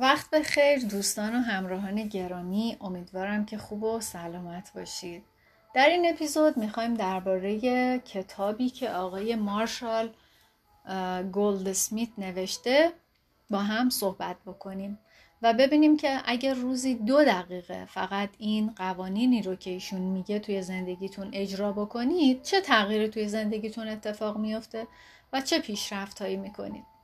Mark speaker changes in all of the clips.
Speaker 1: وقت به خیر دوستان و همراهان گرامی امیدوارم که خوب و سلامت باشید. در این اپیزود می‌خوایم درباره کتابی که آقای مارشال گولد سمیت نوشته با هم صحبت بکنیم و ببینیم که اگر روزی دو دقیقه فقط این قوانینی رو که ایشون میگه توی زندگیتون اجرا بکنید چه تغییری توی زندگیتون اتفاق میافته و چه پیشرفت هایی می‌کنید؟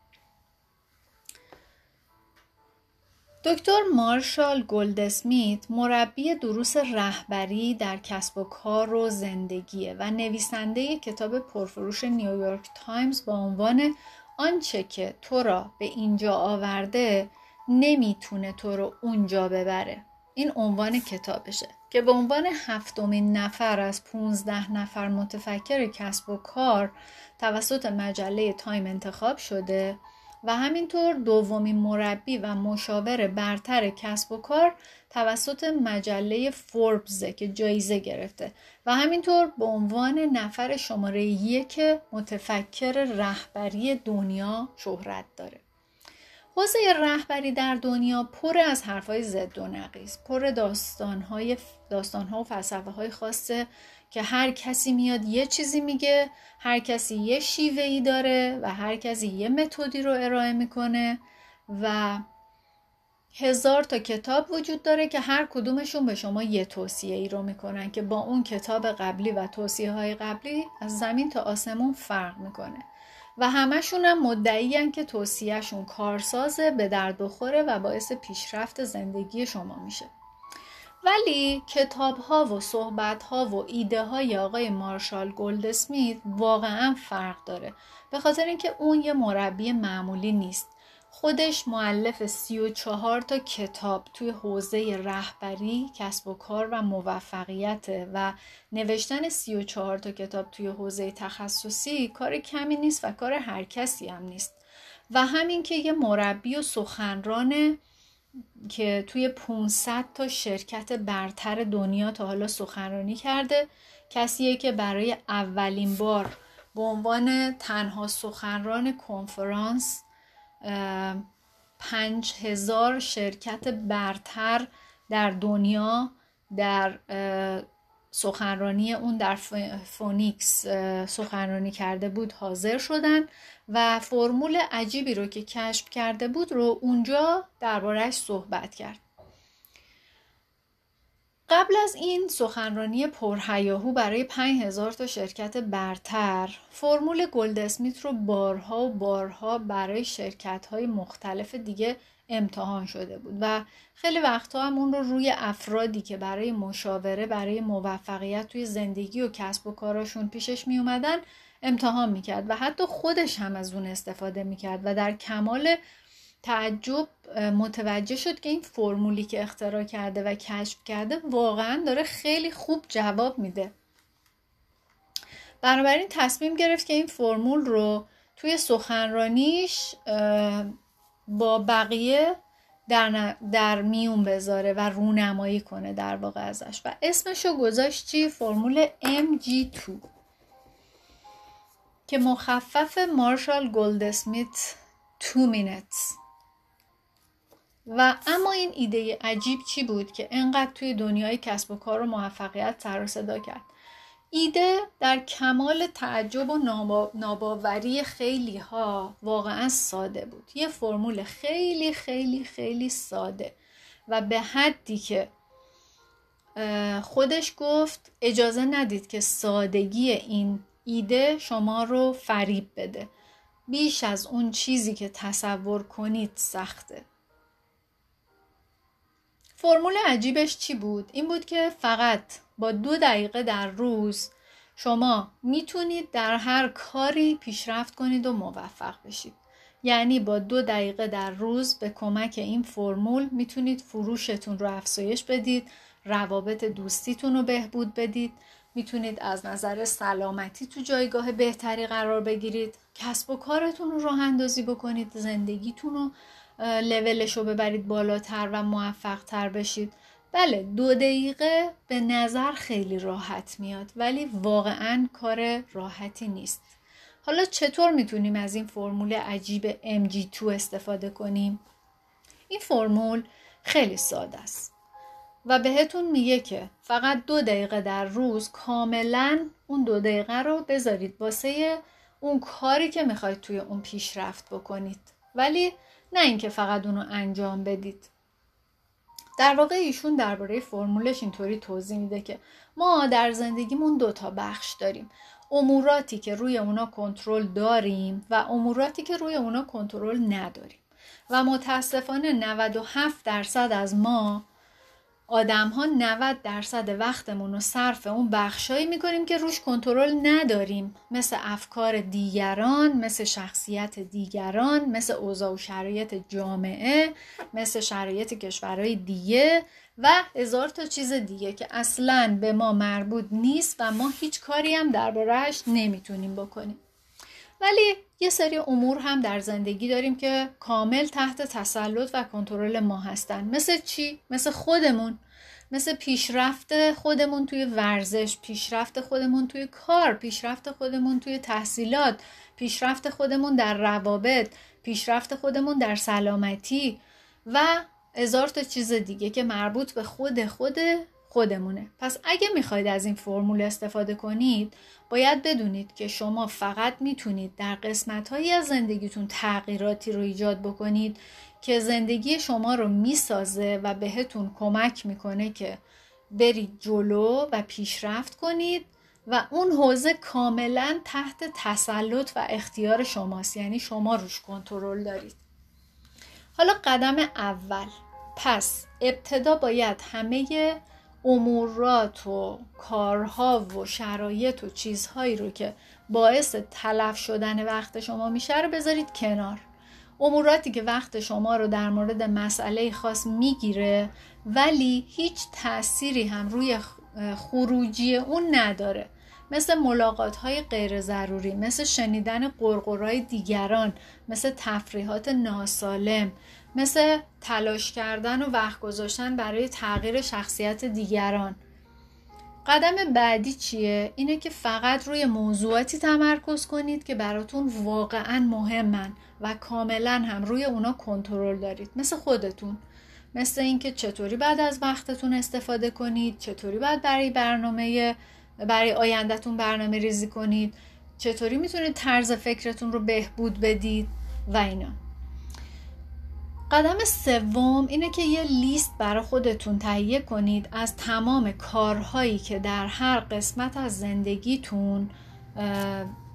Speaker 1: دکتر مارشال گلدسمیت مربی دروس رهبری در کسب و کار و زندگیه و نویسنده کتاب پرفروش نیویورک تایمز با عنوان آنچه که تو را به اینجا آورده نمی‌تونه تو رو اونجا ببره. این عنوان کتابشه که به عنوان هفتمین نفر از 15 نفر متفکر کسب و کار توسط مجله تایم انتخاب شده و همینطور دومین مربی و مشاور برتر کسب و کار توسط مجله فوربز که جایزه گرفته و همینطور به عنوان نفر شماره یک متفکر رهبری دنیا شهرت داره. حوزه رهبری در دنیا پر از حرفهای زد و نقیز پر داستانهای داستانها و فلسفه های خاصه که هر کسی میاد یه چیزی میگه هر کسی یه شیوه ای داره و هر کسی یه متدی رو ارائه می‌کنه و هزار تا کتاب وجود داره که هر کدومشون به شما یه توصیه ای رو می‌کنن که با اون کتاب قبلی و توصیه های قبلی از زمین تا آسمون فرق می‌کنه. و همشون هم مدعی که توصیهشون کارسازه به درد بخوره و باعث پیشرفت زندگی شما میشه. ولی کتاب ها و صحبت ها و ایده های آقای مارشال گلدسمیت واقعا فرق داره. به خاطر اینکه اون یه مربی معمولی نیست. خودش معلف سی و چهار تا کتاب توی حوزه رهبری، کسب و کار و موفقیت و نوشتن سی و چهار تا کتاب توی حوزه تخصصی کار کمی نیست و کار هر کسی هم نیست. و همین که یه مربی و سخنران که توی 500 تا شرکت برتر دنیا تا حالا سخنرانی کرده کسیه که برای اولین بار به عنوان تنها سخنران کنفرانس پنج هزار شرکت برتر در دنیا در سخنرانی اون در فونیکس سخنرانی کرده بود حاضر شدن و فرمول عجیبی رو که کشف کرده بود رو اونجا دربارهش صحبت کرد. قبل از این سخنرانی پرهیاهو برای 5000 تا شرکت برتر فرمول گلد اسمیت رو بارها و بارها برای شرکت های مختلف دیگه امتحان شده بود و خیلی وقتها هم اون رو روی افرادی که برای مشاوره برای موفقیت توی زندگی و کسب و کاراشون پیشش می اومدن امتحان می‌کرد و حتی خودش هم از اون استفاده می‌کرد و در کمال تعجب متوجه شد که این فرمولی که اختراع کرده و کشف کرده واقعا داره خیلی خوب جواب میده. بنابراین تصمیم گرفت که این فرمول رو توی سخنرانیش با بقیه در, در میون بذاره و رونمایی کنه در واقع ازش. و اسمشو گذاشت چی؟ فرمول MG2 که مخفف مارشال گلدسمیت 2 minutes و اما این ایده عجیب چی بود که انقدر توی دنیای کسب و کار و موفقیت سر صدا کرد؟ ایده در کمال تعجب و ناباوری خیلی ها واقعا ساده بود. یه فرمول خیلی خیلی خیلی ساده. و به حدی که خودش گفت اجازه ندید که سادگی این ایده شما رو فریب بده. بیش از اون چیزی که تصور کنید سخته. فرمول عجیبش چی بود؟ این بود که فقط با دو دقیقه در روز شما می‌تونید در هر کاری پیشرفت کنید و موفق بشید. یعنی با دو دقیقه در روز به کمک این فرمول می‌تونید فروشتون رو افزایش بدید روابط دوستیتون رو بهبود بدید. می‌تونید از نظر سلامتی تو جایگاه بهتری قرار بگیرید. کسب و کارتون رو راه اندازی بکنید زندگیتون رو لولش رو ببرید بالاتر و موفق بشید. بله دو دقیقه به نظر خیلی راحت میاد ولی واقعا کار راحتی نیست. حالا چطور می‌تونیم از این فرمول عجیب MG2 استفاده کنیم؟ این فرمول خیلی ساده است و بهتون میگه که فقط دو دقیقه در روز کاملا اون دو دقیقه رو بذارید واسه اون کاری که می‌خواید توی اون پیشرفت بکنید. ولی نه اینکه فقط اونو انجام بدید. در واقع ایشون درباره فرمولش اینطوری توضیح میده که ما در زندگیمون دو تا بخش داریم. اموراتی که روی اونا کنترل داریم و اموراتی که روی اونا کنترل نداریم. و متاسفانه 97 درصد از ما آدم ها 90 درصد وقتمون رو صرف اون بخشایی می‌کنیم که روش کنترل نداریم. مثل افکار دیگران مثل شخصیت دیگران مثل اوضاع و شرایط جامعه مثل شرایط کشورهای دیگه و هزار تا چیز دیگه که اصلا به ما مربوط نیست و ما هیچ کاری هم دربارهش نمی‌تونیم بکنیم. ولی یه سری امور هم در زندگی داریم که کامل تحت تسلط و کنترل ما هستن. مثل چی؟ مثل خودمون. مثل پیشرفت خودمون توی ورزش پیشرفت خودمون توی کار پیشرفت خودمون توی تحصیلات پیشرفت خودمون در روابط پیشرفت خودمون در سلامتی و هزار تا چیز دیگه که مربوط به خود خود خودمونه. پس اگه می‌خواید از این فرمول استفاده کنید باید بدونید که شما فقط می‌تونید در قسمت هایی از زندگیتون تغییراتی رو ایجاد بکنید که زندگی شما رو می‌سازه و بهتون کمک می‌کنه که برید جلو و پیشرفت کنید و اون حوزه کاملا تحت تسلط و اختیار شماست. یعنی شما روش کنترل دارید. حالا قدم اول. پس ابتدا باید همه امورات و کارها و شرایط و چیزهایی رو که باعث تلف شدن وقت شما میشه رو بذارید کنار. اموراتی که وقت شما رو در مورد مسئله خاص می‌گیره ولی هیچ تأثیری هم روی خروجی اون نداره. مثل ملاقات های غیر ضروری مثل شنیدن قرقرای دیگران مثل تفریحات ناسالم مثل تلاش کردن و وقت گذاشتن برای تغییر شخصیت دیگران قدم بعدی چیه؟ اینه که فقط روی موضوعاتی تمرکز کنید که براتون واقعا مهمن و کاملا هم روی اونا کنترل دارید مثل خودتون مثل اینکه چطوری بعد از وقتتون استفاده کنید چطوری بعد برای برنامه برای آیندهتون برنامه ریزی کنید. چطوری می‌تونید طرز فکرتون رو بهبود بدید و اینا. قدم سوم اینه که یه لیست برای خودتون تهیه کنید از تمام کارهایی که در هر قسمت از زندگیتون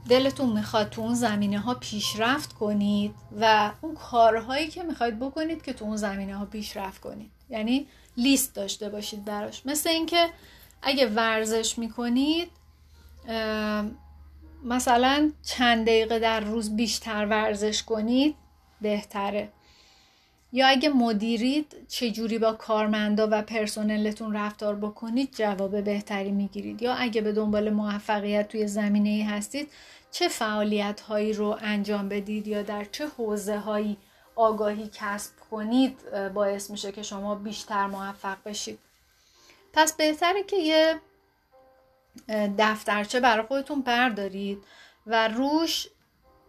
Speaker 1: دلتون می‌خواد تو اون زمینه ها پیشرفت کنید و اون کارهایی که می‌خواید بکنید که تو اون زمینه ها پیشرفت کنید. یعنی لیست داشته باشید براش. مثل اینکه اگه ورزش می‌کنید مثلا چند دقیقه در روز بیشتر ورزش کنید بهتره. یا اگه مدیرید چجوری با کارمندا و پرسنلتون رفتار بکنید جواب بهتری می‌گیرید. یا اگه به دنبال موفقیت توی زمینه ای هستید چه فعالیت هایی رو انجام بدید یا در چه حوزه هایی آگاهی کسب کنید باعث میشه که شما بیشتر موفق بشید. پس بهتره که یه دفترچه برای خودتون بردارید و روش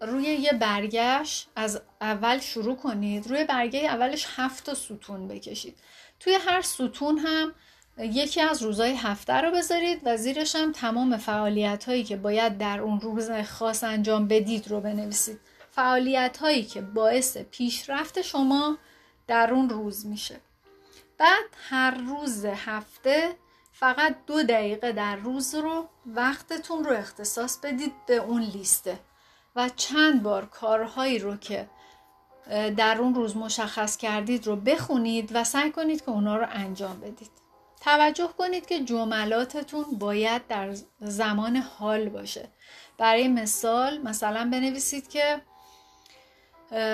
Speaker 1: روی یه برگش از اول شروع کنید. روی برگه اولش هفت تا ستون بکشید. توی هر ستون هم یکی از روزهای هفته رو بذارید و زیرش هم تمام فعالیت هایی که باید در اون روز خاص انجام بدید رو بنویسید. فعالیت هایی که باعث پیشرفت شما در اون روز میشه. بعد هر روز هفته فقط دو دقیقه در روز رو وقتتون رو اختصاص بدید به اون لیسته و چند بار کارهایی رو که در اون روز مشخص کردید رو بخونید و سعی کنید که اونا رو انجام بدید. توجه کنید که جملاتتون باید در زمان حال باشه. برای مثال مثلا بنویسید که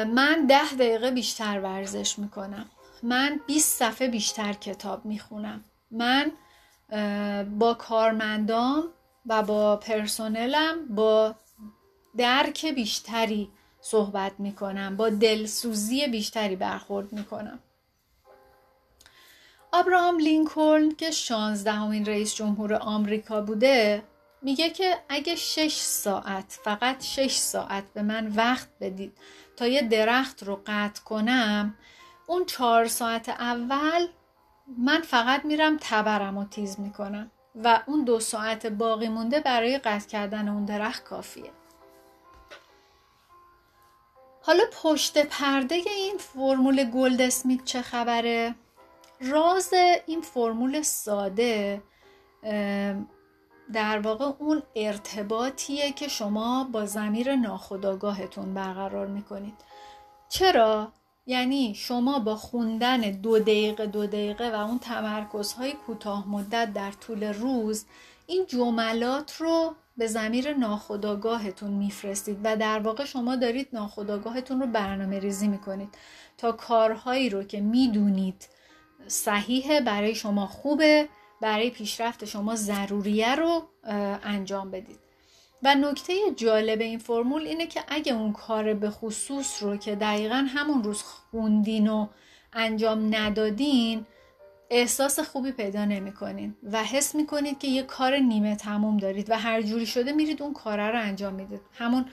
Speaker 1: من ده دقیقه بیشتر ورزش می‌کنم. من 20 صفحه بیشتر کتاب می‌خونم. من با کارمندام و با پرسنلم با درک بیشتری صحبت می‌کنم. با دلسوزی بیشتری برخورد می‌کنم. آبراهام لینکلن که شانزدهمین رئیس جمهور آمریکا بوده میگه که اگه شش ساعت فقط شش ساعت به من وقت بدید تا یه درخت رو قطع کنم اون چهار ساعت اول من فقط میرم تبرم و تیز می‌کنم و اون دو ساعت باقی مونده برای قطع کردن اون درخت کافیه. حالا پشت پرده این فرمول گلد اسمیت چه خبره؟ راز این فرمول ساده در واقع اون ارتباطیه که شما با ضمیر ناخودآگاهتون برقرار می‌کنید. چرا؟ یعنی شما با خوندن دو دقیقه دو دقیقه و اون تمرکزهای کوتاه مدت در طول روز این جملات رو به زمیر ناخودآگاهتون میفرستید و در واقع شما دارید ناخودآگاهتون رو برنامه ریزی می‌کنید تا کارهایی رو که می‌دونید صحیحه برای شما خوبه برای پیشرفت شما ضروریه رو انجام بدید. و نکته جالب این فرمول اینه که اگه اون کار به خصوص رو که دقیقا همون روز خوندین و انجام ندادین احساس خوبی پیدا نمی‌کنین و حس می‌کنید که یه کار نیمه تموم دارید و هر جوری شده میرید اون کاره رو انجام می‌دید. همون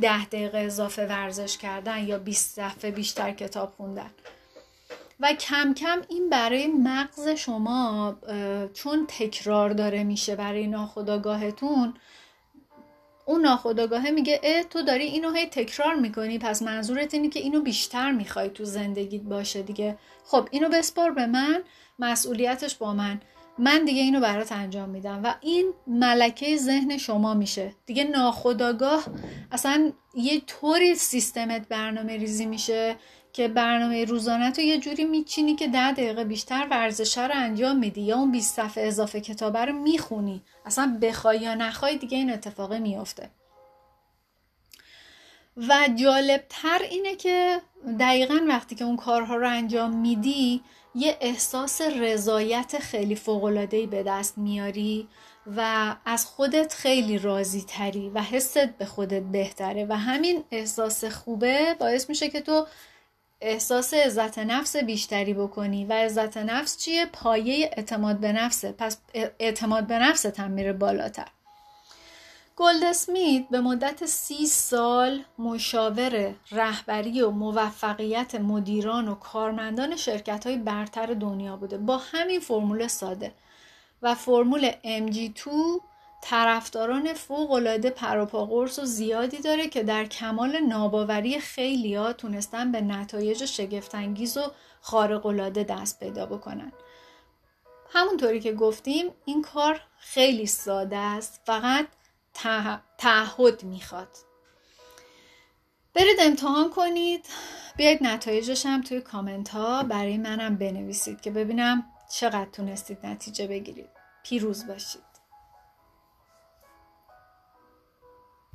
Speaker 1: ده دقیقه اضافه ورزش کردن یا 20 دفعه بیشتر کتاب خوندن. و کم کم این برای مغز شما چون تکرار داره میشه برای ناخداگاهتون اون ناخداگاهه میگه اه تو داری اینو هی تکرار می‌کنی پس منظورت اینه که اینو بیشتر می‌خوای تو زندگیت باشه دیگه. خب اینو بسپار به من مسئولیتش با من. من دیگه اینو برات انجام میدم. و این ملکه ذهن شما میشه. دیگه ناخداگاه اصلا یه طوری سیستمت برنامه ریزی میشه که برنامه روزانه تو یه جوری میچینی که ده دقیقه بیشتر ورزشه رو انجام میدی یا اون 20 صفحه اضافه کتابه رو می‌خونی اصلا بخوای یا نخوای دیگه این اتفاق میافته. و جالبتر اینه که دقیقا وقتی که اون کارها رو انجام میدی یه احساس رضایت خیلی فوقلادهی به دست میاری و از خودت خیلی راضی تری و حست به خودت بهتره. و همین احساس خوبه باعث میشه که تو احساس عزت نفس بیشتری بکنی. و عزت نفس چیه؟ پایه اعتماد به نفسه پس اعتماد به نفست هم میره بالاتر. گلد اسمیت به مدت سی سال مشاور رهبری و موفقیت مدیران و کارمندان شرکت های برتر دنیا بوده. با همین فرمول ساده و فرمول MG2 طرفداران فوقالعاده پروپاقرص و زیادی داره که در کمال ناباوری ها تونستن به نتایج شگفتانگیز و خارق‌العاده دست پیدا بکنن. همونطوری که گفتیم این کار خیلی ساده است فقط تعهد می‌خواد. برید امتحان کنید بیاید نتایجش هم توی کامنت ها برای منم بنویسید که ببینم چقدر تونستید نتیجه بگیرید. پیروز باشید.